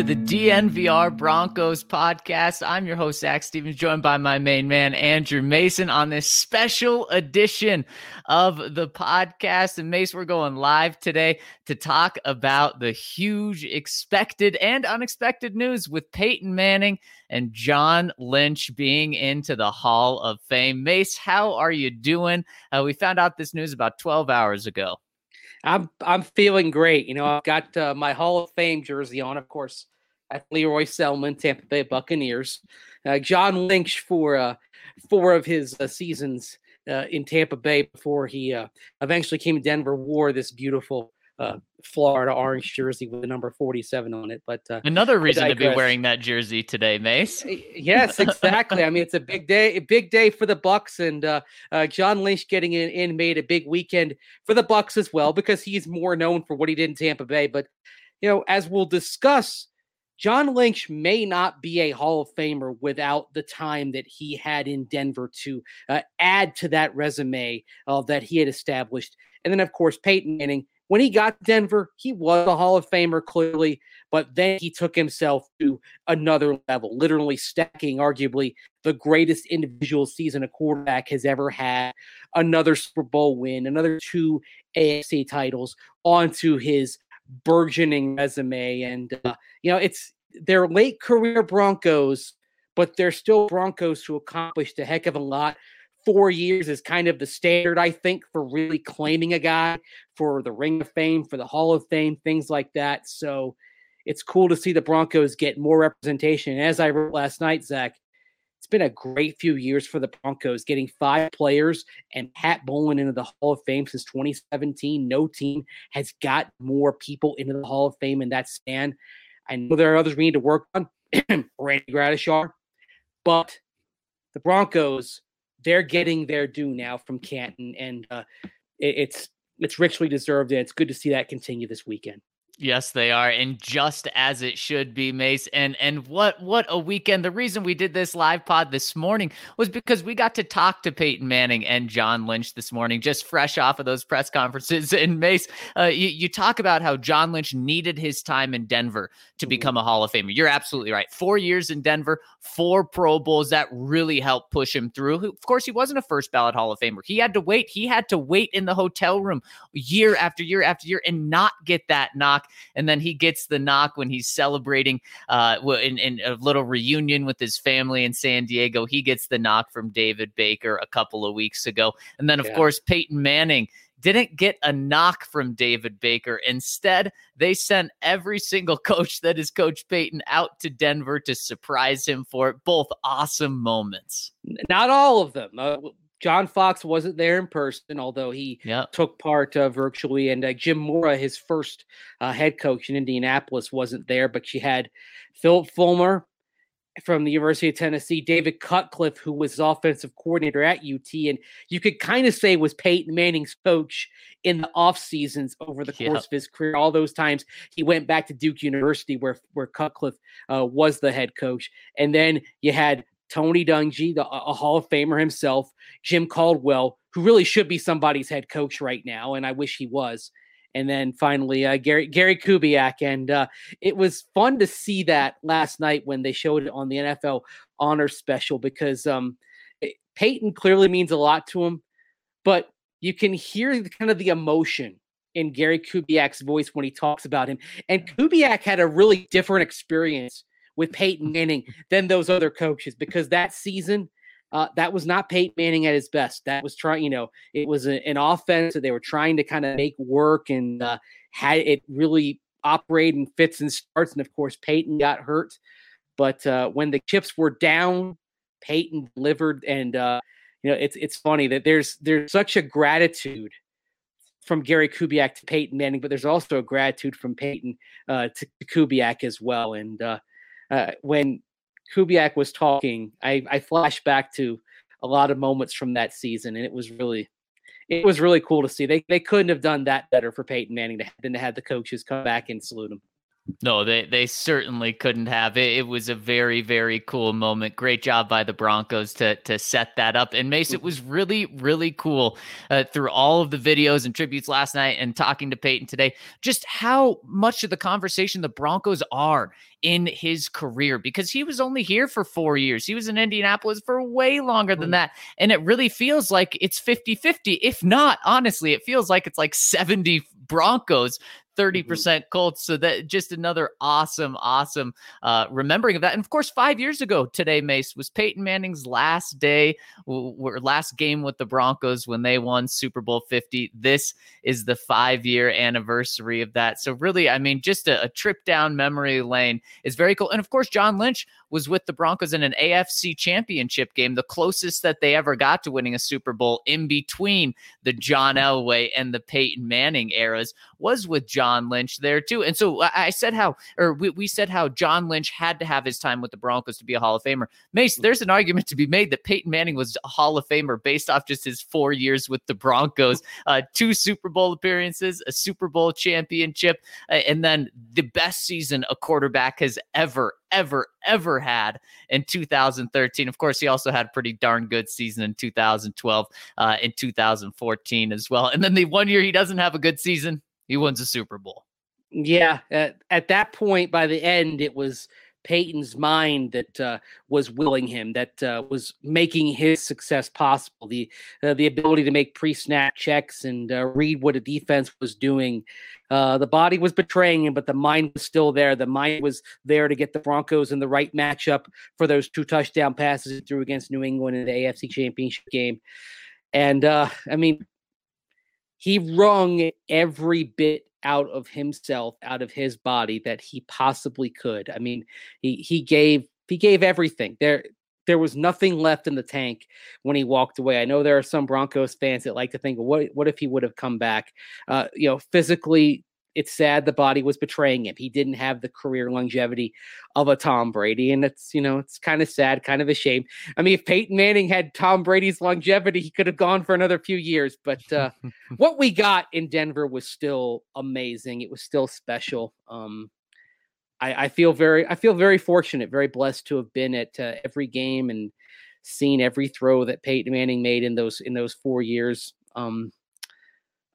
to the DNVR Broncos podcast. I'm your host, Zach Stevens, joined by my main man, Andrew Mason, on this special edition of the podcast. And Mace, we're going live today to talk about the huge expected and unexpected news with Peyton Manning and John Lynch being into the Hall of Fame. Mace, how are you doing? Uh, we found out this news about 12 hours ago. I'm I'm feeling great. You know, I've got uh, my Hall of Fame jersey on, of course. At Lee Roy Selmon, Tampa Bay Buccaneers. Uh, John Lynch for uh, four of his uh, seasons uh, in Tampa Bay before he uh, eventually came to Denver. Wore this beautiful uh, Florida orange jersey with the number 47 on it. But uh, Another reason to be wearing that jersey today, Mace. yes, exactly. I mean, it's a big day, a big day for the Bucks, and uh, uh, John Lynch getting in, in made a big weekend for the Bucks as well because he's more known for what he did in Tampa Bay. But you know, as we'll discuss, John Lynch may not be a Hall of Famer without the time that he had in Denver to uh, add to that resume uh, that he had established. And then, of course, Peyton Manning. When he got Denver, he was a Hall of Famer, clearly, but then he took himself to another level, literally stacking arguably the greatest individual season a quarterback has ever had, another Super Bowl win, another two AFC titles onto his burgeoning resume. And, uh, you know, it's they're late career Broncos, but they're still Broncos who accomplished a heck of a lot. Four years is kind of the standard, I think, for really claiming a guy for the Ring of Fame, for the Hall of Fame, things like that. So it's cool to see the Broncos get more representation. And as I wrote last night, Zach, it's been a great few years for the Broncos, getting five players and Pat Bowlen into the Hall of Fame since 2017. No team has got more people into the Hall of Fame in that span. I know there are others we need to work on, Randy Gradishar, but the Broncos, they're getting their due now from Canton, and uh, it- it's it's richly deserved, and it's good to see that continue this weekend. Yes, they are, and just as it should be, Mace. And and what what a weekend! The reason we did this live pod this morning was because we got to talk to Peyton Manning and John Lynch this morning, just fresh off of those press conferences. And Mace, uh, you, you talk about how John Lynch needed his time in Denver to Mhm. become a Hall of Famer. You're absolutely right. Four years in Denver, four Pro Bowls that really helped push him through. Of course, he wasn't a first ballot Hall of Famer. He had to wait. He had to wait in the hotel room year after year after year and not get that knock and then he gets the knock when he's celebrating uh in, in a little reunion with his family in San Diego. He gets the knock from David Baker a couple of weeks ago. And then of Yeah. course Peyton Manning didn't get a knock from David Baker. Instead, they sent every single coach that is Coach Peyton out to Denver to surprise him for it. Both awesome moments. Not all of them. Uh, John Fox wasn't there in person, although he Yeah. took part uh, virtually. And uh, Jim Mora, his first uh, head coach in Indianapolis, wasn't there, but she had Phillip Fulmer from the University of Tennessee, David Cutcliffe, who was offensive coordinator at UT, and you could kind of say was Peyton Manning's coach in the off seasons over the Yep. course of his career. All those times he went back to Duke University, where where Cutcliffe uh, was the head coach, and then you had Tony Dungy, the, a Hall of Famer himself, Jim Caldwell, who really should be somebody's head coach right now, and I wish he was. And then finally, uh, Gary Gary Kubiak, and uh, it was fun to see that last night when they showed it on the NFL Honor Special because um, it- Peyton clearly means a lot to him, but you can hear the, kind of the emotion in Gary Kubiak's voice when he talks about him. And Kubiak had a really different experience with Peyton Manning than those other coaches because that season, uh, that was not Peyton Manning at his best. That was trying, you know, it was a, an offense that they were trying to kind of make work and uh, had it really operate in fits and starts. And of course, Peyton got hurt. But uh, when the chips were down, Peyton delivered. And, uh, you know, it's it's funny that there's there's such a gratitude from Gary Kubiak to Peyton Manning, but there's also a gratitude from Peyton uh, to, to Kubiak as well. And uh, when Kubiak was talking, I, I flashed back to a lot of moments from that season, and it was really it was really cool to see. They they couldn't have done that better for Peyton Manning to, than to have the coaches come back and salute him. No, they they certainly couldn't have it. It was a very very cool moment. Great job by the Broncos to to set that up. And Mace, it mm-hmm. was really really cool uh, through all of the videos and tributes last night and talking to Peyton today. Just how much of the conversation the Broncos are in his career because he was only here for four years. He was in Indianapolis for way longer than mm. that. And it really feels like it's 50 50. If not, honestly, it feels like it's like 70 Broncos 30% Colts. So that just another awesome, awesome uh, remembering of that. And of course, five years ago today, Mace was Peyton Manning's last day, last game with the Broncos when they won Super Bowl 50. This is the five year anniversary of that. So really, I mean, just a, a trip down memory lane is very cool. And of course, John Lynch was with the Broncos in an AFC championship game, the closest that they ever got to winning a Super Bowl in between the John Elway and the Peyton Manning eras was with John Lynch there too. And so I said how, or we, we said how John Lynch had to have his time with the Broncos to be a Hall of Famer. Mace, there's an argument to be made that Peyton Manning was a Hall of Famer based off just his four years with the Broncos, uh, two Super Bowl appearances, a Super Bowl championship, uh, and then the best season a quarterback has ever, ever, ever had in 2013. Of course, he also had a pretty darn good season in 2012, uh, in 2014 as well. And then the one year he doesn't have a good season, he wins a Super Bowl. Yeah, at, at that point, by the end, it was Peyton's mind that uh, was willing him, that uh, was making his success possible. The uh, the ability to make pre-snap checks and uh, read what a defense was doing. Uh, the body was betraying him, but the mind was still there. The mind was there to get the Broncos in the right matchup for those two touchdown passes threw against New England in the AFC Championship game. And uh, I mean, he wrung every bit out of himself, out of his body that he possibly could. I mean, he he gave he gave everything. There there was nothing left in the tank when he walked away. I know there are some Broncos fans that like to think, what what if he would have come back? Uh, you know, physically it's sad the body was betraying him. He didn't have the career longevity of a Tom Brady, and it's you know it's kind of sad, kind of a shame. I mean, if Peyton Manning had Tom Brady's longevity, he could have gone for another few years. But uh, what we got in Denver was still amazing. It was still special. Um, I, I, feel very, I feel very fortunate, very blessed to have been at uh, every game and seen every throw that Peyton Manning made in those in those four years. Um,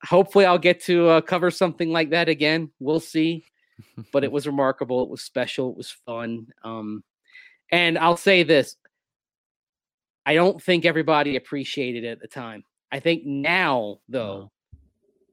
hopefully I'll get to uh, cover something like that again. We'll see. but it was remarkable. It was special. It was fun. Um, and I'll say this I don't think everybody appreciated it at the time. I think now, though,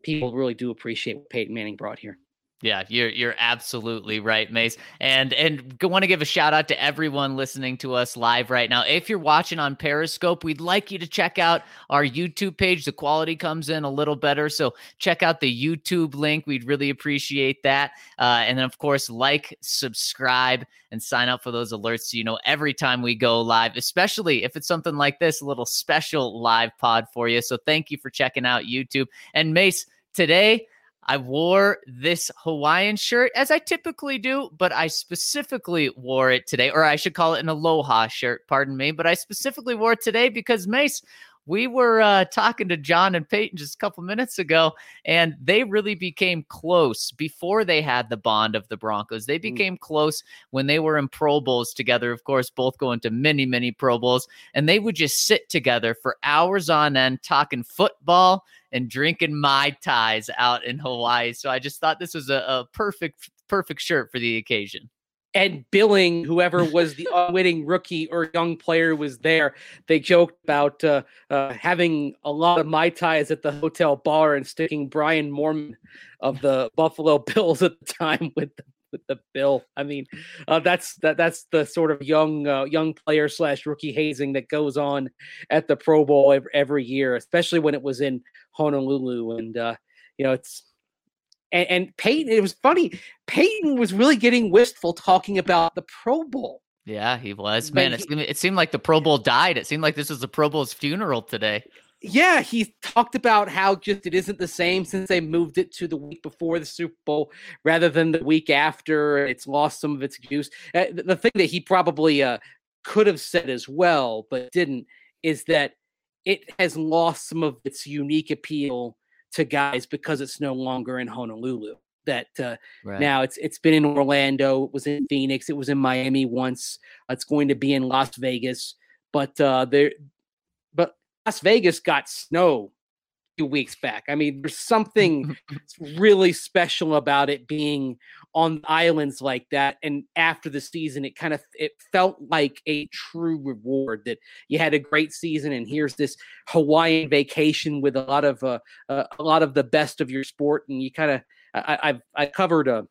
people really do appreciate what Peyton Manning brought here. Yeah, you're you're absolutely right, Mace. And and want to give a shout out to everyone listening to us live right now. If you're watching on Periscope, we'd like you to check out our YouTube page. The quality comes in a little better, so check out the YouTube link. We'd really appreciate that. Uh, and then of course, like, subscribe, and sign up for those alerts so you know every time we go live. Especially if it's something like this, a little special live pod for you. So thank you for checking out YouTube and Mace today. I wore this Hawaiian shirt as I typically do, but I specifically wore it today, or I should call it an aloha shirt, pardon me. But I specifically wore it today because Mace, we were uh, talking to John and Peyton just a couple minutes ago, and they really became close before they had the bond of the Broncos. They mm. became mm. close when they were in Pro Bowls together, of course, both going to many, many Pro Bowls, and they would just sit together for hours on end talking football and drinking mai tais out in Hawaii. So I just thought this was a, a perfect, perfect shirt for the occasion and billing whoever was the unwitting rookie or young player was there. They joked about uh, uh, having a lot of mai tais at the hotel bar and sticking Brian Moorman of the Buffalo Bills at the time with the, with the bill. I mean, uh, that's that that's the sort of young uh, young player slash rookie hazing that goes on at the Pro Bowl every, every year, especially when it was in Honolulu. And uh, you know, it's and, and Peyton, it was funny. Peyton was really getting wistful talking about the Pro Bowl. Yeah, he was. Man, he- it seemed like the Pro Bowl died. It seemed like this was the Pro Bowl's funeral today. Yeah, he talked about how just it isn't the same since they moved it to the week before the Super Bowl rather than the week after. It's lost some of its juice. Uh, the the thing that he probably uh, could have said as well, but didn't, is that it has lost some of its unique appeal to guys because it's no longer in Honolulu. That uh, Right. now it's it's been in Orlando, it was in Phoenix, it was in Miami once. It's going to be in Las Vegas, but uh, there, but Las Vegas got snow few weeks back. I mean, there's something really special about it being on islands like that. And after the season, it kind of it felt like a true reward that you had a great season, and here's this Hawaiian vacation with a lot of uh, uh, a lot of the best of your sport, and you kind of I, I've I covered a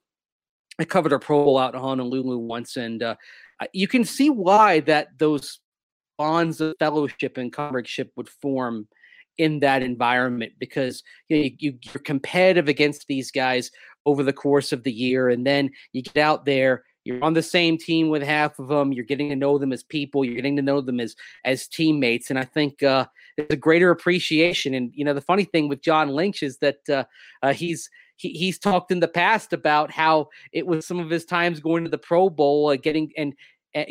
I covered a Pro Bowl out in Honolulu once, and uh, you can see why that those bonds of fellowship and comradeship would form in that environment because you know, you, you, you're competitive against these guys over the course of the year, and then you get out there. You're on the same team with half of them. You're getting to know them as people. You're getting to know them as as teammates, and I think uh, there's a greater appreciation. And you know, the funny thing with John Lynch is that uh, uh, he's he, he's talked in the past about how it was some of his times going to the Pro Bowl, uh, getting and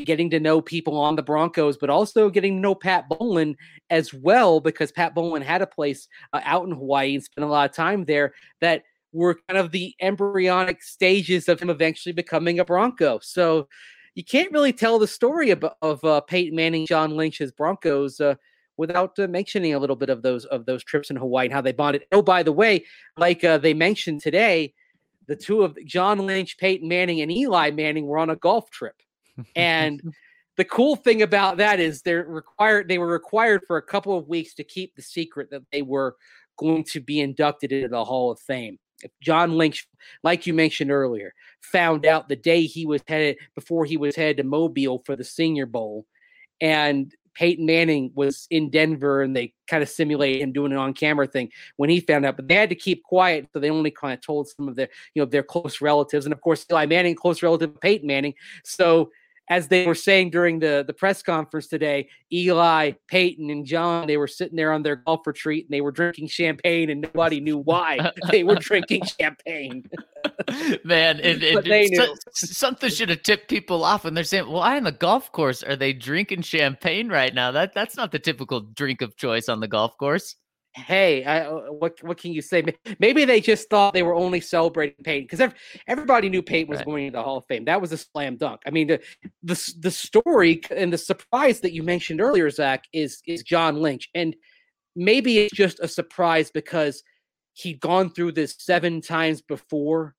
getting to know people on the Broncos, but also getting to know Pat Bowlen as well, because Pat Bowlen had a place uh, out in Hawaii and spent a lot of time there that were kind of the embryonic stages of him eventually becoming a Bronco. So you can't really tell the story of, of uh, Peyton Manning, John Lynch's Broncos. Uh, without uh, mentioning a little bit of those of those trips in Hawaii and how they bonded. Oh, by the way, like uh, they mentioned today, the two of John Lynch, Peyton Manning, and Eli Manning were on a golf trip. And the cool thing about that is they're required they were required for a couple of weeks to keep the secret that they were going to be inducted into the Hall of Fame. If John Lynch, like you mentioned earlier, found out the day he was headed before he was headed to Mobile for the Senior Bowl, and Peyton Manning was in Denver and they kind of simulated him doing an on-camera thing when he found out, but they had to keep quiet, so they only kind of told some of their, you know, their close relatives, and of course Eli Manning, close relative of Peyton Manning. So as they were saying during the the press conference today, Eli, Peyton, and John, they were sitting there on their golf retreat and they were drinking champagne, and nobody knew why they were drinking champagne. Man, it, it, so- something should have tipped people off when they're saying, "Why on the golf course are they drinking champagne right now?" That that's not the typical drink of choice on the golf course. Hey, I, uh, what what can you say? Maybe they just thought they were only celebrating Peyton because everybody knew Peyton was Right. going to the Hall of Fame. That was a slam dunk. I mean, the, the the story and the surprise that you mentioned earlier, Zach, is is John Lynch, and maybe it's just a surprise because he'd gone through this seven times before,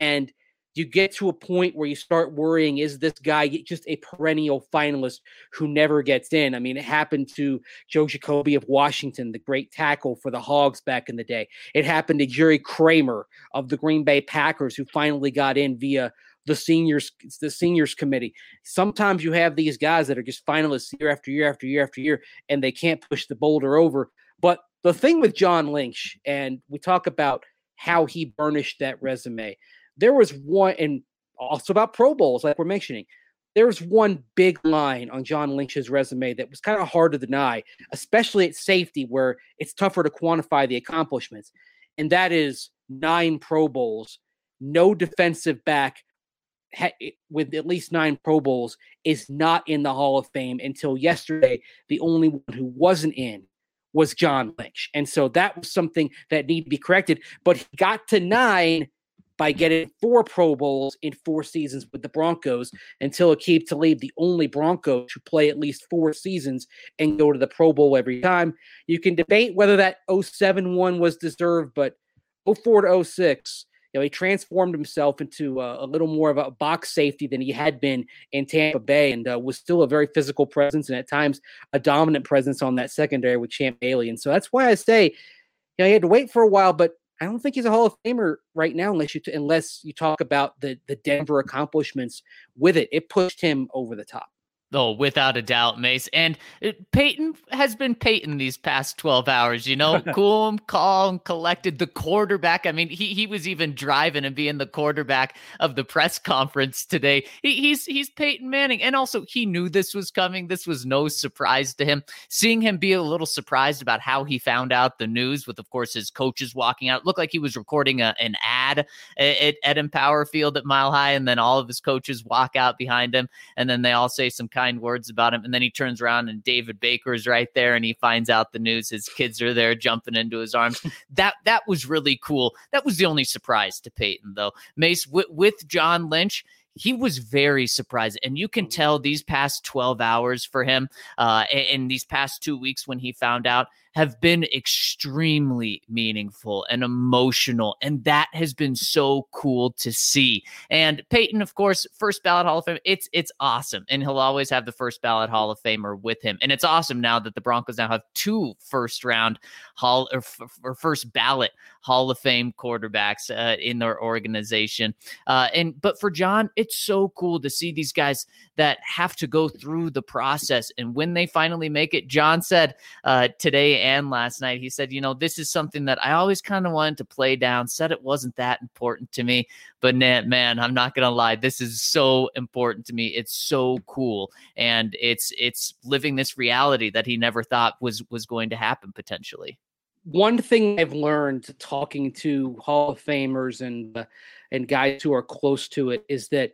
and you get to a point where you start worrying: is this guy just a perennial finalist who never gets in? I mean, it happened to Joe Jacoby of Washington, the great tackle for the Hogs back in the day. It happened to Jerry Kramer of the Green Bay Packers, who finally got in via the seniors, the seniors committee. Sometimes you have these guys that are just finalists year after year after year after year, and they can't push the boulder over. But the thing with John Lynch, and we talk about how he burnished that resume. There was one, and also about Pro Bowls, like we're mentioning there was one big line on John Lynch's resume that was kind of hard to deny, especially at safety, where it's tougher to quantify the accomplishments. And that is nine Pro Bowls, no defensive back with at least nine Pro Bowls is not in the Hall of Fame until yesterday. The only one who wasn't in was John Lynch. And so that was something that needed to be corrected. But he got to nine by getting four Pro Bowls in four seasons with the Broncos until Aqib Talib, the only Bronco to play at least four seasons and go to the Pro Bowl every time. You can debate whether that 07 one was deserved, but 04 to 06, you know, he transformed himself into a, a little more of a box safety than he had been in Tampa Bay and uh, was still a very physical presence and at times a dominant presence on that secondary with Champ Bailey. And so that's why I say, you know, he had to wait for a while, but I don't think he's a Hall of Famer right now unless you t- unless you talk about the the Denver accomplishments with it. It pushed him over the top. Oh, without a doubt, Mace. And uh, Peyton has been Peyton these past 12 hours, you know, cool, calm, collected. The quarterback, I mean, he he was even driving and being the quarterback of the press conference today. He, he's he's Peyton Manning. And also he knew this was coming. This was no surprise to him. Seeing him be a little surprised about how he found out the news with, of course, his coaches walking out. It looked like he was recording a, an ad at, at Empower Field at Mile High, and then all of his coaches walk out behind him, and then they all say some kind kind words about him. And then he turns around and David Baker is right there and he finds out the news. His kids are there jumping into his arms. that that was really cool. That was the only surprise to Peyton, though. Mace with, with John Lynch he was very surprised. And you can tell these past 12 hours for him, uh, in these past two weeks when he found out, have been extremely meaningful and emotional. And that has been so cool to see. And Peyton, of course, first ballot Hall of Fame. It's it's awesome. And he'll always have the first ballot Hall of Famer with him. And it's awesome now that the Broncos now have two first round Hall or, f- or first ballot Hall of Fame quarterbacks uh, in their organization. Uh, and but for John, it's so cool to see these guys that have to go through the process. And when they finally make it, John said uh, today and last night. He said, you know, this is something that I always kind of wanted to play down, said it wasn't that important to me. But man, I'm not gonna lie, this is so important to me. It's so cool. And it's it's living this reality that he never thought was was going to happen potentially. One thing I've learned talking to Hall of Famers and uh, and guys who are close to it is that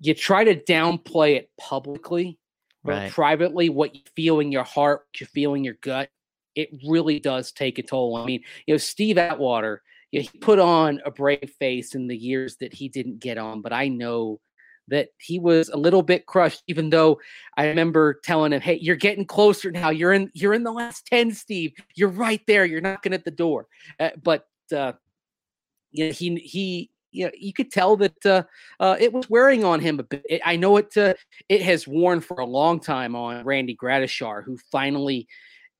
you try to downplay it publicly right. privately what you feel in your heart, what you feel in your gut it really does take a toll. I mean, you know, Steve Atwater, you know, he put on a brave face in the years that he didn't get on, but I know that he was a little bit crushed even though i remember telling him hey you're getting closer now you're in you're in the last 10 steve you're right there you're knocking at the door uh, but uh know, he he you know, you could tell that uh, uh, it was wearing on him a bit. It, I know it. Uh, it has worn for a long time on Randy Gradishar, who finally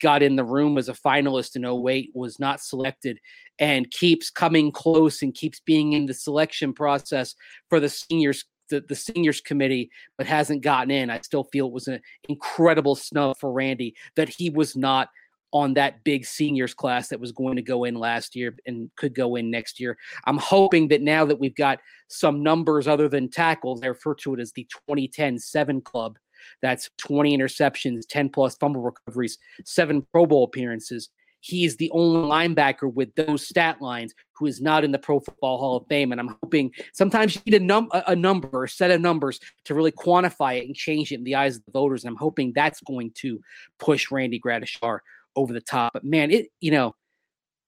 got in the room as a finalist in 08, was not selected, and keeps coming close and keeps being in the selection process for the seniors the, the seniors committee, but hasn't gotten in. I still feel it was an incredible snub for Randy that he was not on that big seniors class that was going to go in last year and could go in next year. I'm hoping that now that we've got some numbers other than tackles, they refer to it as the 2010 seven club, that's 20 interceptions, 10 plus fumble recoveries, seven Pro Bowl appearances. He is the only linebacker with those stat lines who is not in the Pro Football Hall of Fame. And I'm hoping sometimes you need a, num- a number, a set of numbers to really quantify it and change it in the eyes of the voters. And I'm hoping that's going to push Randy Gradishar over the top. But man, it you know,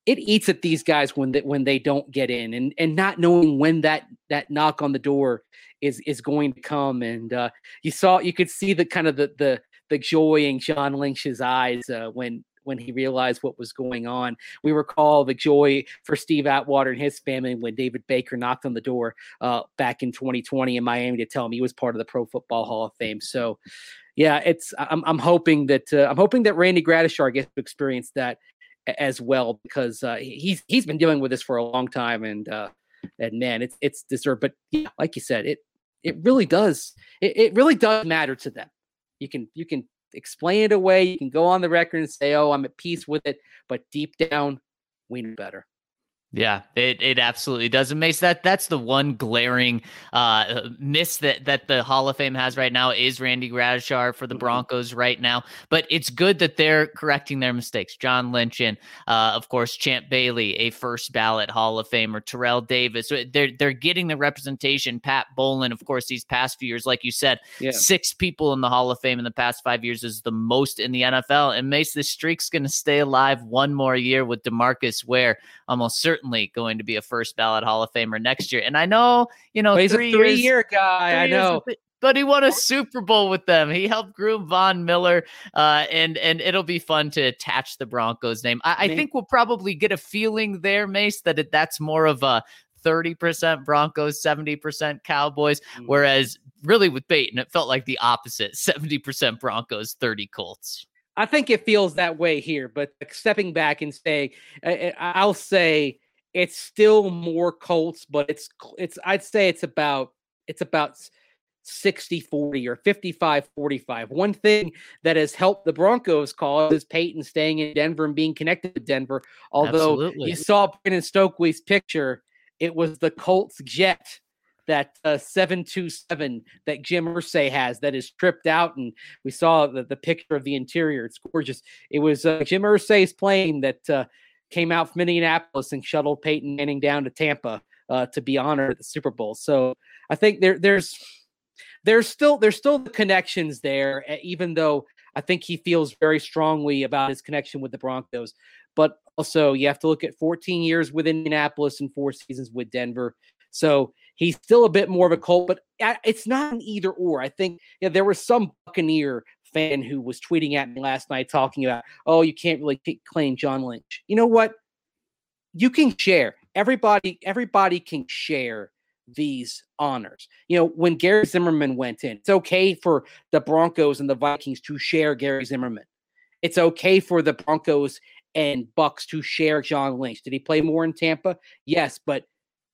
it eats at these guys when they, when they don't get in and and not knowing when that that knock on the door is is going to come. And uh, you saw you could see the kind of the the the joy in John Lynch's eyes uh, when when he realized what was going on. We recall the joy for Steve Atwater and his family when David Baker knocked on the door uh, back in 2020 in Miami to tell him he was part of the Pro Football Hall of Fame. So, yeah, it's I'm I'm hoping that uh, I'm hoping that Randy Gradishar gets to experience that as well because uh, he's he's been dealing with this for a long time and uh, and man, it's it's deserved. But yeah, like you said, it it really does. It, it really does matter to them. You can you can explain it away. You can go on the record and say, "Oh, I'm at peace with it," but deep down, we know better. Yeah, it, it absolutely does. And Mace, that that's the one glaring uh, miss that that the Hall of Fame has right now is Randy Gradishar for the mm-hmm. Broncos right now. But it's good that they're correcting their mistakes. John Lynch and uh, of course Champ Bailey, a first ballot Hall of Famer, Terrell Davis. They're they're getting the representation. Pat Bowlen, of course, these past few years, like you said, yeah. six people in the Hall of Fame in the past five years is the most in the NFL. And Mace, this streak's going to stay alive one more year with Demarcus Ware, almost certainly certainly going to be a first ballot Hall of Famer next year. And I know, you know, he's three a three years, year guy. I know. but he won a Super Bowl with them. He helped groom Von Miller, uh, and and it'll be fun to attach the Broncos name. I, I think we'll probably get a feeling there, Mace, that it, that's more of a 30% Broncos, 70% Cowboys. Mm. Whereas really with Peyton, it felt like the opposite 70% Broncos, 30 Colts. I think it feels that way here, but stepping back and saying, I'll say it's still more Colts, but it's it's I'd say it's about it's about 60 40 or 55 45. One thing that has helped the Broncos cause is Peyton staying in Denver and being connected to Denver. Although Absolutely. you saw Brandon Stokley's picture, it was the Colts jet that uh, 727 that Jim Irsay has that is tripped out. And we saw the, the picture of the interior. It's gorgeous. It was uh, Jim Irsay's plane that uh, came out from Indianapolis and shuttled Peyton Manning down to Tampa uh, to be honored at the Super Bowl. So I think there, there's there's still there's still the connections there, even though I think he feels very strongly about his connection with the Broncos. But also, you have to look at 14 years with Indianapolis and four seasons with Denver. So he's still a bit more of a cult, but it's not an either or. I think there was some Buccaneer fan who was tweeting at me last night talking about, oh, you can't really claim John Lynch. You know what? You can share. Everybody, everybody can share these honors. You know, when Gary Zimmerman went in, it's okay for the Broncos and the Vikings to share Gary Zimmerman. It's okay for the Broncos and Bucks to share John Lynch. Did he play more in Tampa? Yes, but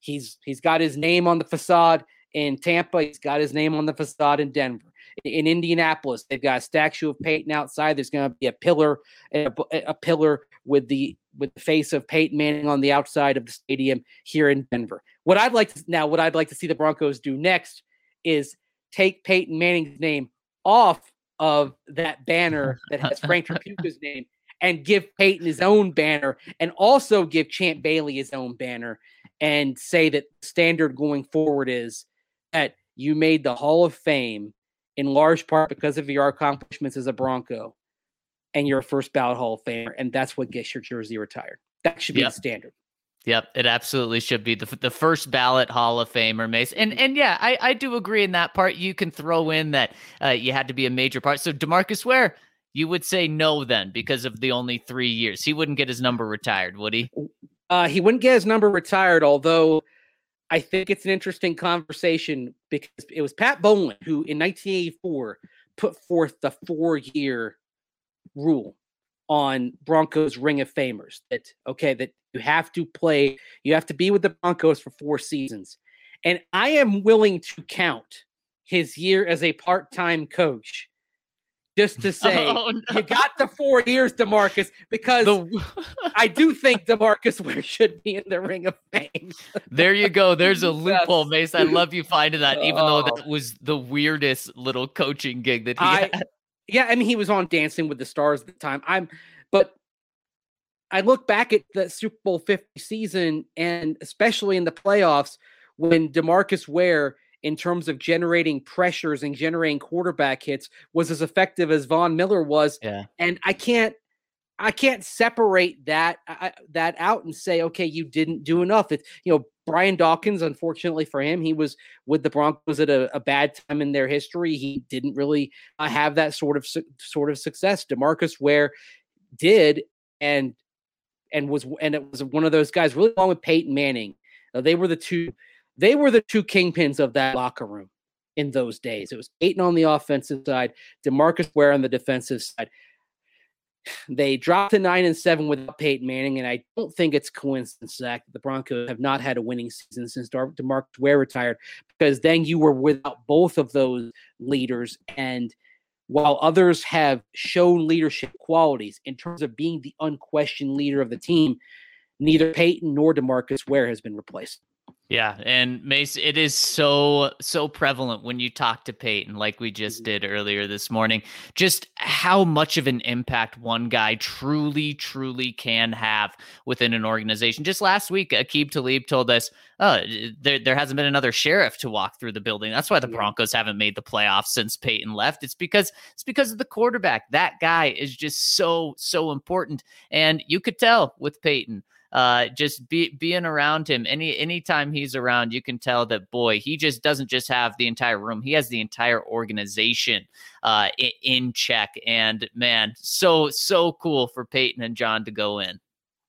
He's he's got his name on the facade in Tampa. He's got his name on the facade in Denver. In Indianapolis, they've got a statue of Peyton outside. There's going to be a pillar, a, a, pillar with the with the face of Peyton Manning on the outside of the stadium here in Denver. What I'd like to now, what I'd like to see the Broncos do next is take Peyton Manning's name off of that banner that has Frank Tripucka's name and give Peyton his own banner and also give Champ Bailey his own banner and say that standard going forward is that you made the Hall of Fame in large part because of your accomplishments as a Bronco and you're a first ballot Hall of Famer. And that's what gets your jersey retired. That should be yep. the standard. Yep, it absolutely should be the the first ballot Hall of Famer, Mace. And and yeah, I, I do agree in that part. You can throw in that uh, you had to be a major part. So Demarcus Ware, you would say no then because of the only three years. He wouldn't get his number retired, would he? Uh, he wouldn't get his number retired, although I think it's an interesting conversation because it was Pat Bowlen who, in 1984, put forth the four-year rule on Broncos Ring of Famers. That okay, that you have to play, you have to be with the Broncos for four seasons, and I am willing to count his year as a part-time coach just to say oh, no. you got the four years, Demarcus, because the... I do think Demarcus Ware should be in the Ring of Fame. there you go. There's a loophole, yes. Mace. I love you finding that, even oh. though that was the weirdest little coaching gig that he I, had. Yeah, I mean, he was on Dancing with the Stars at the time. I'm, but I look back at the Super Bowl 50 season, and especially in the playoffs, when Demarcus Ware in terms of generating pressures and generating quarterback hits was as effective as Von Miller was. Yeah. And I can't I can't separate that uh, that out and say, okay, you didn't do enough. It's you know Brian Dawkins. Unfortunately for him, he was with the Broncos at a, a bad time in their history. He didn't really uh, have that sort of su- sort of success. Demarcus Ware did, and and was and it was one of those guys really along with Peyton Manning. Uh, they were the two they were the two kingpins of that locker room in those days. It was Peyton on the offensive side, Demarcus Ware on the defensive side. They dropped to nine and seven without Peyton Manning, and I don't think it's coincidence that the Broncos have not had a winning season since Demarcus Ware retired, because then you were without both of those leaders. And while others have shown leadership qualities in terms of being the unquestioned leader of the team, neither Peyton nor Demarcus Ware has been replaced. Yeah, and Mace, it is so so prevalent when you talk to Peyton, like we just mm-hmm. did earlier this morning. Just how much of an impact one guy truly, truly can have within an organization. Just last week, Aqib Talib told us, "Oh, there there hasn't been another sheriff to walk through the building. That's why the Broncos haven't made the playoffs since Peyton left. It's because it's because of the quarterback. That guy is just so so important, and you could tell with Peyton." Uh, just be, being around him any anytime he's around, you can tell that boy, he just doesn't just have the entire room; he has the entire organization uh, in, in check. And man, so so cool for Peyton and John to go in.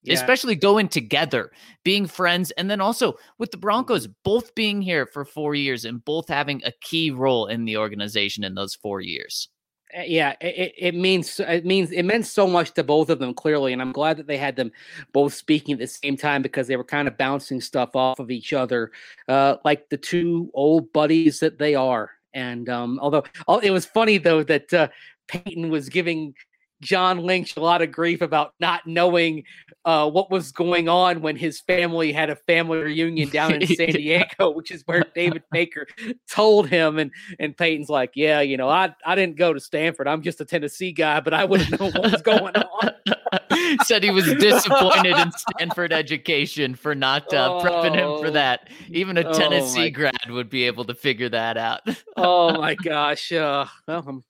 Yeah. especially going together, being friends, and then also with the Broncos both being here for four years and both having a key role in the organization in those four years. Eh, yeah, it, it means it means it meant so much to both of them clearly, and I'm glad that they had them both speaking at the same time because they were kind of bouncing stuff off of each other, uh, like the two old buddies that they are. And um, although oh, it was funny though that uh, Peyton was giving John Lynch a lot of grief about not knowing uh, what was going on when his family had a family reunion down in San Diego, which is where David Baker told him. And and Peyton's like, yeah, you know, I I didn't go to Stanford. I'm just a Tennessee guy, but I wouldn't know what was going on. Said he was disappointed in Stanford education for not uh, prepping him for Oh. that. Even a Oh, Tennessee my- grad would be able to figure that out. oh my gosh. Uh, well, I'm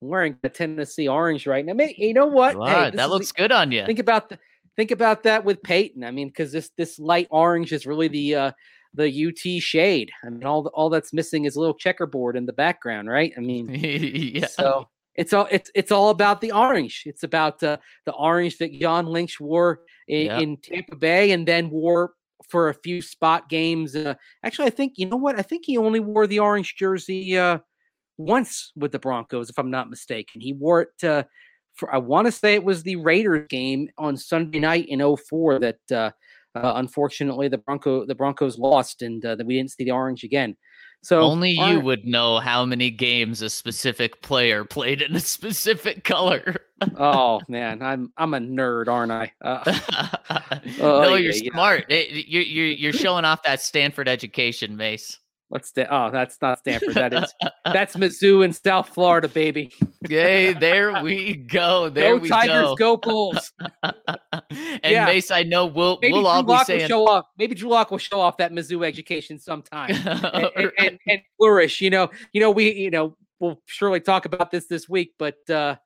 wearing the Tennessee orange right now. May- You know what? Hey, that looks the- good on you. think about the, think about that with Peyton. I mean, because this this light orange is really the uh, the UT shade. I mean, all the, all that's missing is a little checkerboard in the background, right? I mean, yeah. so it's all it's it's all about the orange. It's about uh, the orange that John Lynch wore in, Yeah. in Tampa Bay and then wore for a few spot games. Uh, actually, I think you know what? I think he only wore the orange jersey uh, once with the Broncos, if I'm not mistaken. He wore it uh, for I want to say it was the Raiders game on Sunday night in 04 that uh, uh, unfortunately the Bronco the Broncos lost and uh, that we didn't see the orange again. So Only you orange- would know how many games a specific player played in a specific color. oh man, I'm I'm a nerd, aren't I? Uh, no, Oh, you're yeah, yeah. smart. Eh, You're, you're, you're showing off that Stanford education, Mace. What's that? Oh, that's not Stanford. That is that's Mizzou in South Florida, baby. Yay, there we go. There we go we Tigers, go. go Bulls. and Yeah. Mace, I know we'll Maybe we'll Drew all be Lock will saying show off. Maybe Drew Lock will show off that Mizzou education sometime and, and, and, and flourish. You know, you know, we, you know, we'll surely talk about this this week, but uh,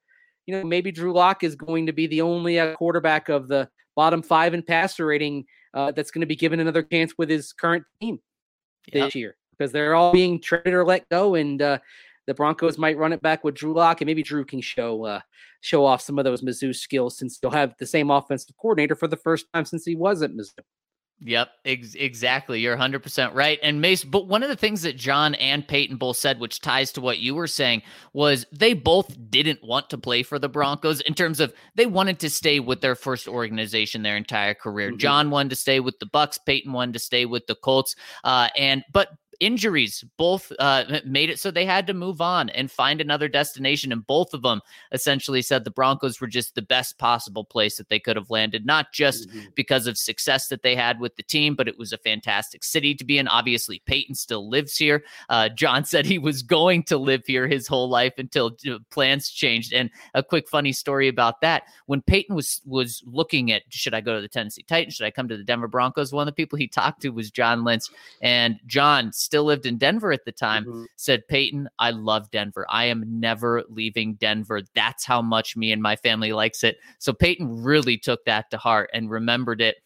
you know, maybe Drew Lock is going to be the only uh, quarterback of the bottom five in passer rating uh, that's going to be given another chance with his current team Yep. this year because they're all being traded or let go, and uh, the Broncos might run it back with Drew Lock, and maybe Drew can show uh, show off some of those Mizzou skills since he'll have the same offensive coordinator for the first time since he was at Mizzou. Yep, ex- exactly. You're 100% right. And Mace, but one of the things that John and Peyton both said, which ties to what you were saying, was they both didn't want to play for the Broncos in terms of they wanted to stay with their first organization their entire career. Mhm. John wanted to stay with the Bucks, Peyton wanted to stay with the Colts. Uh, and but injuries both uh, made it so they had to move on and find another destination. And both of them essentially said the Broncos were just the best possible place that they could have landed, not just because of success that they had with the team, but it was a fantastic city to be in. Obviously, Peyton still lives here. Uh, John said he was going to live here his whole life until plans changed. And a quick funny story about that: when Peyton was was looking at should I go to the Tennessee Titans, should I come to the Denver Broncos? One of the people he talked to was John Lynch, and John still lived in Denver at the time Mhm. said, Peyton, I love Denver. I am never leaving Denver. That's how much me and my family likes it. So Peyton really took that to heart and remembered it.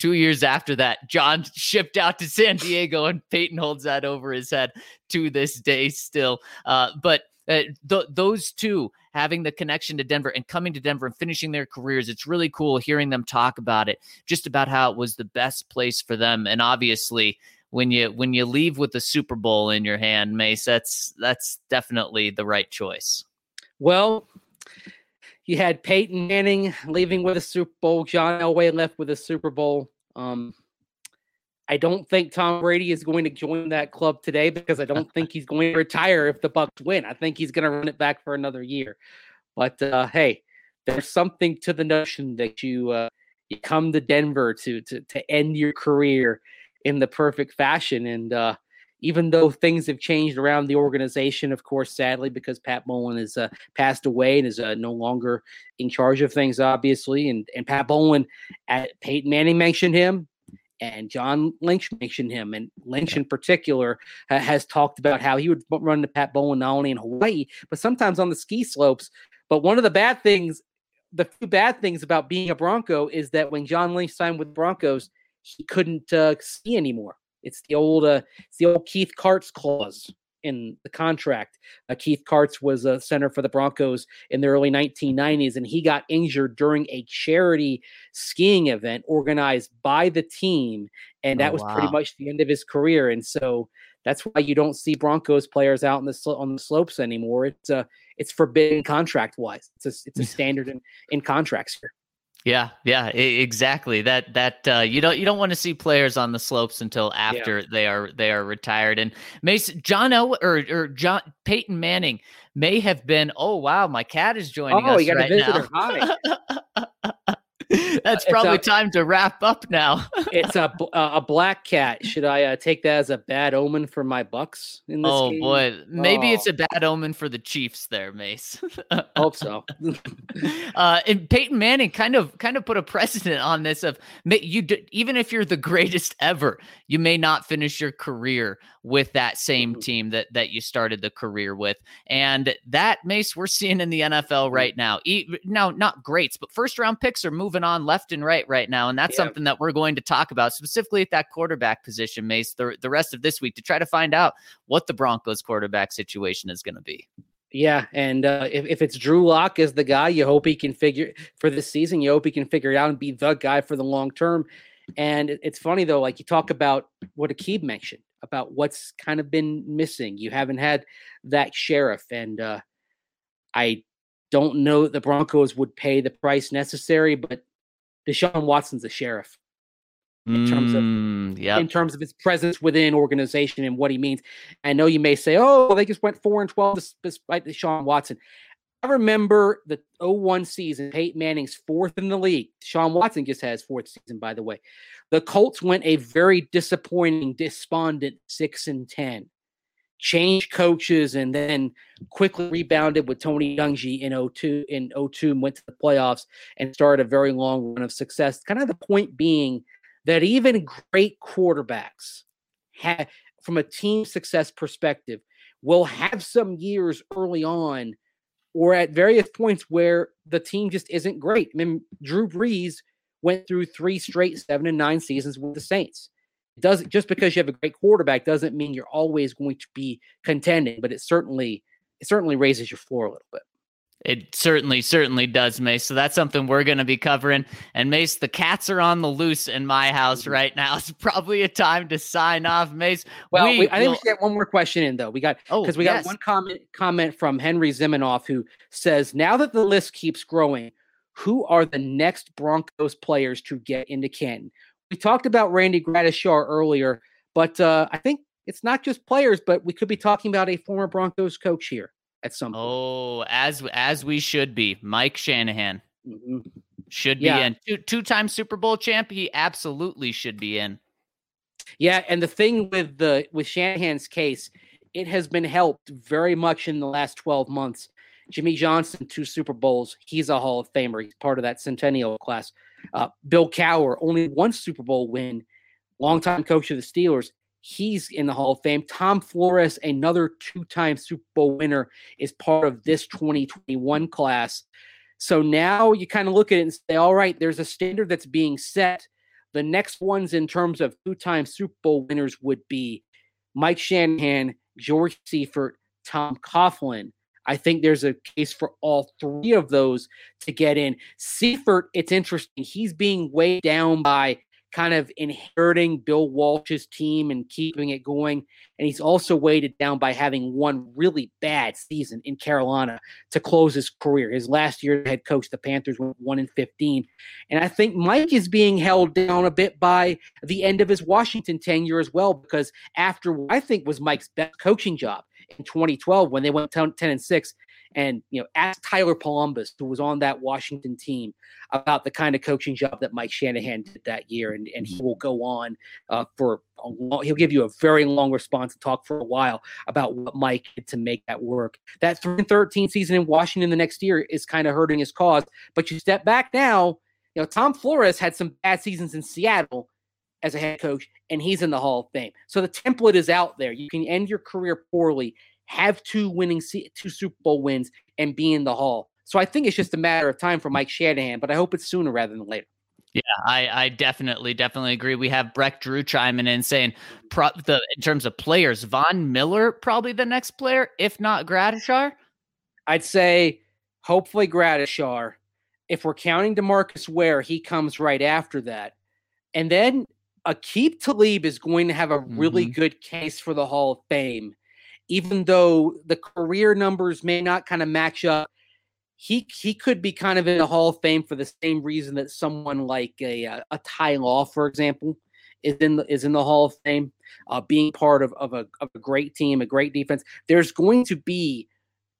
Two years after that, John shipped out to San Diego, and Peyton holds that over his head to this day still. Uh, but uh, th- those two having the connection to Denver and coming to Denver and finishing their careers, it's really cool hearing them talk about it, just about how it was the best place for them. And obviously, when you when you leave with the Super Bowl in your hand, Mace, that's that's definitely the right choice. Well, you had Peyton Manning leaving with a Super Bowl. John Elway left with a Super Bowl. Um, I don't think Tom Brady is going to join that club today because I don't think he's going to retire if the Bucks win. I think he's going to run it back for another year. But uh, hey, there's something to the notion that you uh, you come to Denver to to to end your career in the perfect fashion. And uh, even though things have changed around the organization, of course, sadly, because Pat Bowlen has uh, passed away and is uh, no longer in charge of things, obviously. And and Pat Bowlen, at Peyton Manning mentioned him, and John Lynch mentioned him, and Lynch in particular ha- has talked about how he would run to Pat Bowlen not only in Hawaii but sometimes on the ski slopes. But one of the bad things, the few bad things about being a Bronco is that when John Lynch signed with Broncos, he couldn't uh, ski anymore. It's the old, uh, it's the old Keith Kartz clause in the contract. Uh, Keith Kartz was a center for the Broncos in the early 1990s, and he got injured during a charity skiing event organized by the team, and that Oh, was pretty much the end of his career. And so that's why you don't see Broncos players out in the slo- on the slopes anymore. It's uh, it's forbidden contract wise. It's a it's a standard in, in contracts here. Yeah, yeah, exactly. That that uh, you don't you don't want to see players on the slopes until after yeah. they are they are retired. And Mason John El or or John Peyton Manning may have been. Oh wow, my cat is joining oh, us you got right a visitor. Now. That's probably a, time to wrap up now. it's a a black cat. Should I uh, take that as a bad omen for my Bucks in this Oh game? boy, maybe Oh. it's a bad omen for the Chiefs there, Mace. Hope so. uh, and Peyton Manning kind of kind of put a precedent on this of you even if you're the greatest ever, you may not finish your career with that same Mhm. team that that you started the career with, and that Mace we're seeing in the NFL right now. E- now, not greats, but first round picks are moving on left and right right now, and that's Yeah. something that we're going to talk about specifically at that quarterback position, Mace. The the rest of this week to try to find out what the Broncos quarterback situation is going to be. Yeah, and uh, if, if it's Drew Lock as the guy, you hope he can figure for this season. You hope he can figure it out and be the guy for the long term. And it- it's funny though, like you talk about what Aqib mentioned about what's kind of been missing. You haven't had that sheriff, and uh, I don't know the Broncos would pay the price necessary, but Deshaun Watson's a sheriff in terms of- Mm, yep. in terms of his presence within organization and what he means. I know you may say, "Oh, they just went four and twelve despite Deshaun Watson." I remember the 01 season, Peyton Manning's fourth in the league. Sean Watson just had his fourth season, by the way. The Colts went a very disappointing, despondent six and ten. Changed coaches and then quickly rebounded with Tony Dungy in 02 in 02 and went to the playoffs and started a very long run of success. Kind of the point being that even great quarterbacks have from a team success perspective will have some years early on or at various points where the team just isn't great. I mean, Drew Brees went through three straight seven and nine seasons with the Saints. It doesn't just because you have a great quarterback doesn't mean you're always going to be contending, but it certainly it certainly raises your floor a little bit. It certainly, certainly does, Mace. So that's something we're going to be covering. And Mace, the cats are on the loose in my house Mhm. right now. It's probably a time to sign off, Mace. Well, we we, I think we should get one more question in though. We got oh, because we yes. got one comment comment from Henry Zimenoff who says, "Now that the list keeps growing, who are the next Broncos players to get into Canton?" We talked about Randy Gradishar earlier, but uh, I think it's not just players, but we could be talking about a former Broncos coach here at some point. Oh, as as we should be. Mike Shanahan Mhm. should be Yeah. in. Two two time Super Bowl champ. He absolutely should be in. Yeah, and the thing with the with Shanahan's case, it has been helped very much in the last 12 months. Jimmy Johnson, two Super Bowls. He's a Hall of Famer. He's part of that centennial class. Uh, Bill Cowher, only one Super Bowl win, longtime coach of the Steelers. He's in the Hall of Fame. Tom Flores, another two-time Super Bowl winner, is part of this 2021 class. So now you kind of look at it and say, all right, there's a standard that's being set. The next ones in terms of two-time Super Bowl winners would be Mike Shanahan, George Seifert, Tom Coughlin. I think there's a case for all three of those to get in. Seifert, it's interesting. He's being weighed down by kind of inheriting Bill Walsh's team and keeping it going. And he's also weighted down by having one really bad season in Carolina to close his career. His last year head coach, the Panthers went 1 in 15. And I think Mike is being held down a bit by the end of his Washington tenure as well, because after what I think was Mike's best coaching job in 2012 when they went 10, 10 and 6 and you know ask Tyler Polumbus who was on that Washington team about the kind of coaching job that Mike Shanahan did that year and, and he will go on uh, for a long, he'll give you a very long response and talk for a while about what Mike did to make that work. That 3 and 13 season in Washington the next year is kind of hurting his cause but you step back now you know Tom Flores had some bad seasons in Seattle as a head coach, and he's in the Hall of Fame. So the template is out there. You can end your career poorly, have two winning, two Super Bowl wins, and be in the Hall. So I think it's just a matter of time for Mike Shanahan, but I hope it's sooner rather than later. Yeah, I, I definitely, definitely agree. We have Breck Drew chiming in saying, pro, the in terms of players, Von Miller probably the next player, if not Gradishar. I'd say hopefully Gradishar. If we're counting Demarcus Ware, he comes right after that. And then Aqib Talib is going to have a really Mhm. good case for the Hall of Fame, even though the career numbers may not kind of match up. he he could be kind of in the Hall of Fame for the same reason that someone like a uh, a Ty Law, for example, is in the is in the Hall of Fame, uh, being part of of a of a great team, a great defense. There's going to be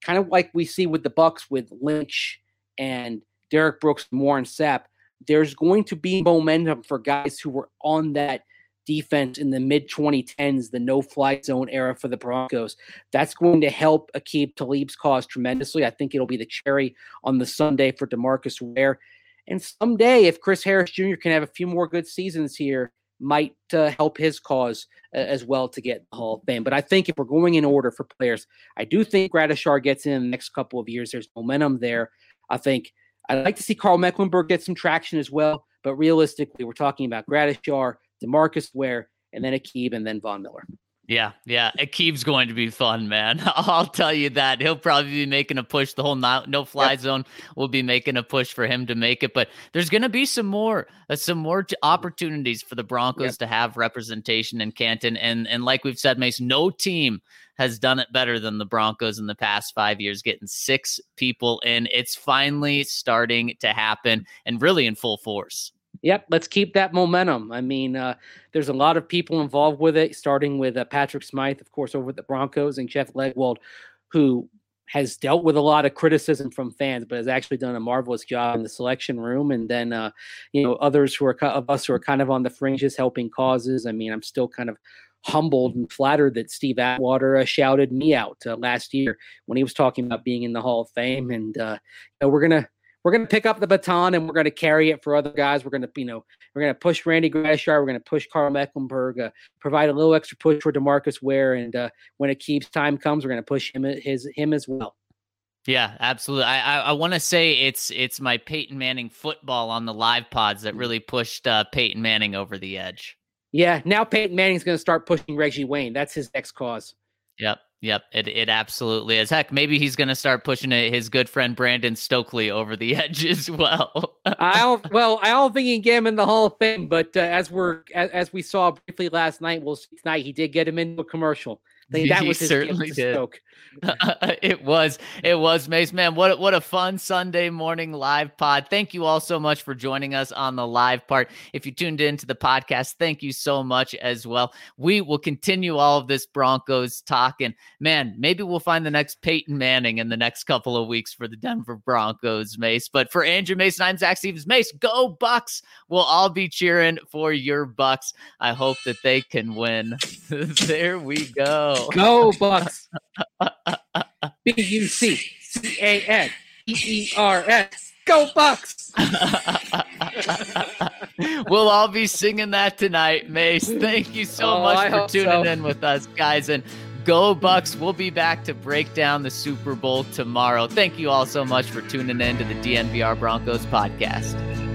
kind of like we see with the Bucks with Lynch and Derrick Brooks, Warren Sapp. There's going to be momentum for guys who were on that defense in the mid 2010s, the no fly zone era for the Broncos. That's going to help Aqib Talib's cause tremendously. I think it'll be the cherry on the sundae for Demarcus Ware. And someday, if Chris Harris Jr. can have a few more good seasons here, might uh, help his cause uh, as well to get the Hall of Fame. But I think if we're going in order for players, I do think Gradishar gets in the next couple of years. There's momentum there. I think I'd like to see Carl Mecklenburg get some traction as well. But realistically, we're talking about Gradishar, Demarcus Ware, and then Aqib, and then Von Miller. Yeah, yeah. Aqib's going to be fun, man. I'll tell you that. He'll probably be making a push. The whole no, no fly yep. zone will be making a push for him to make it. But there's going to be some more, uh, some more t- opportunities for the Broncos yep. to have representation in Canton. And and like we've said, Mace, no team has done it better than the Broncos in the past five years, getting six people in. It's finally starting to happen and really in full force. Yep, let's keep that momentum. I mean, uh, there's a lot of people involved with it, starting with uh, Patrick Smyth, of course, over at the Broncos, and Jeff Legwold, who has dealt with a lot of criticism from fans, but has actually done a marvelous job in the selection room. And then, uh, you know, others who are of us who are kind of on the fringes helping causes. I mean, I'm still kind of humbled and flattered that Steve Atwater uh, shouted me out uh, last year when he was talking about being in the Hall of Fame. And uh, you know, we're gonna we're going to pick up the baton and we're going to carry it for other guys. We're going to, you know, we're going to push Randy Gradishar. We're going to push Carl Mecklenburg, uh, provide a little extra push for Demarcus Ware. And uh, when it keeps time comes, we're going to push him, his, him as well. Yeah, absolutely. I I, I want to say it's it's my Peyton Manning football on the live pods that really pushed uh, Peyton Manning over the edge. Yeah, now Peyton Manning's going to start pushing Reggie Wayne. That's his next cause. Yep. Yep, it, it absolutely is. Heck, maybe he's going to start pushing his good friend Brandon Stokley over the edge as well. I don't, well, I don't think he can get him in the Hall of Fame, but uh, as we're as, as, we saw briefly last night, well, tonight he did get him into a commercial. I that was certainly did. it was. It was Mace. Man, what what a fun Sunday morning live pod. Thank you all so much for joining us on the live part. If you tuned into the podcast, thank you so much as well. We will continue all of this Broncos talk, and man, maybe we'll find the next Peyton Manning in the next couple of weeks for the Denver Broncos, Mace. But for Andrew Mason, I'm Zach Stevens. Mace, go Bucks! We'll all be cheering for your Bucks. I hope that they can win. there we go. Go Bucks. B U C C A N E E R S. Go Bucks. we'll all be singing that tonight, Mace. Thank you so oh, much I for tuning so. in with us, guys. And go Bucks. We'll be back to break down the Super Bowl tomorrow. Thank you all so much for tuning in to the DNVR Broncos podcast.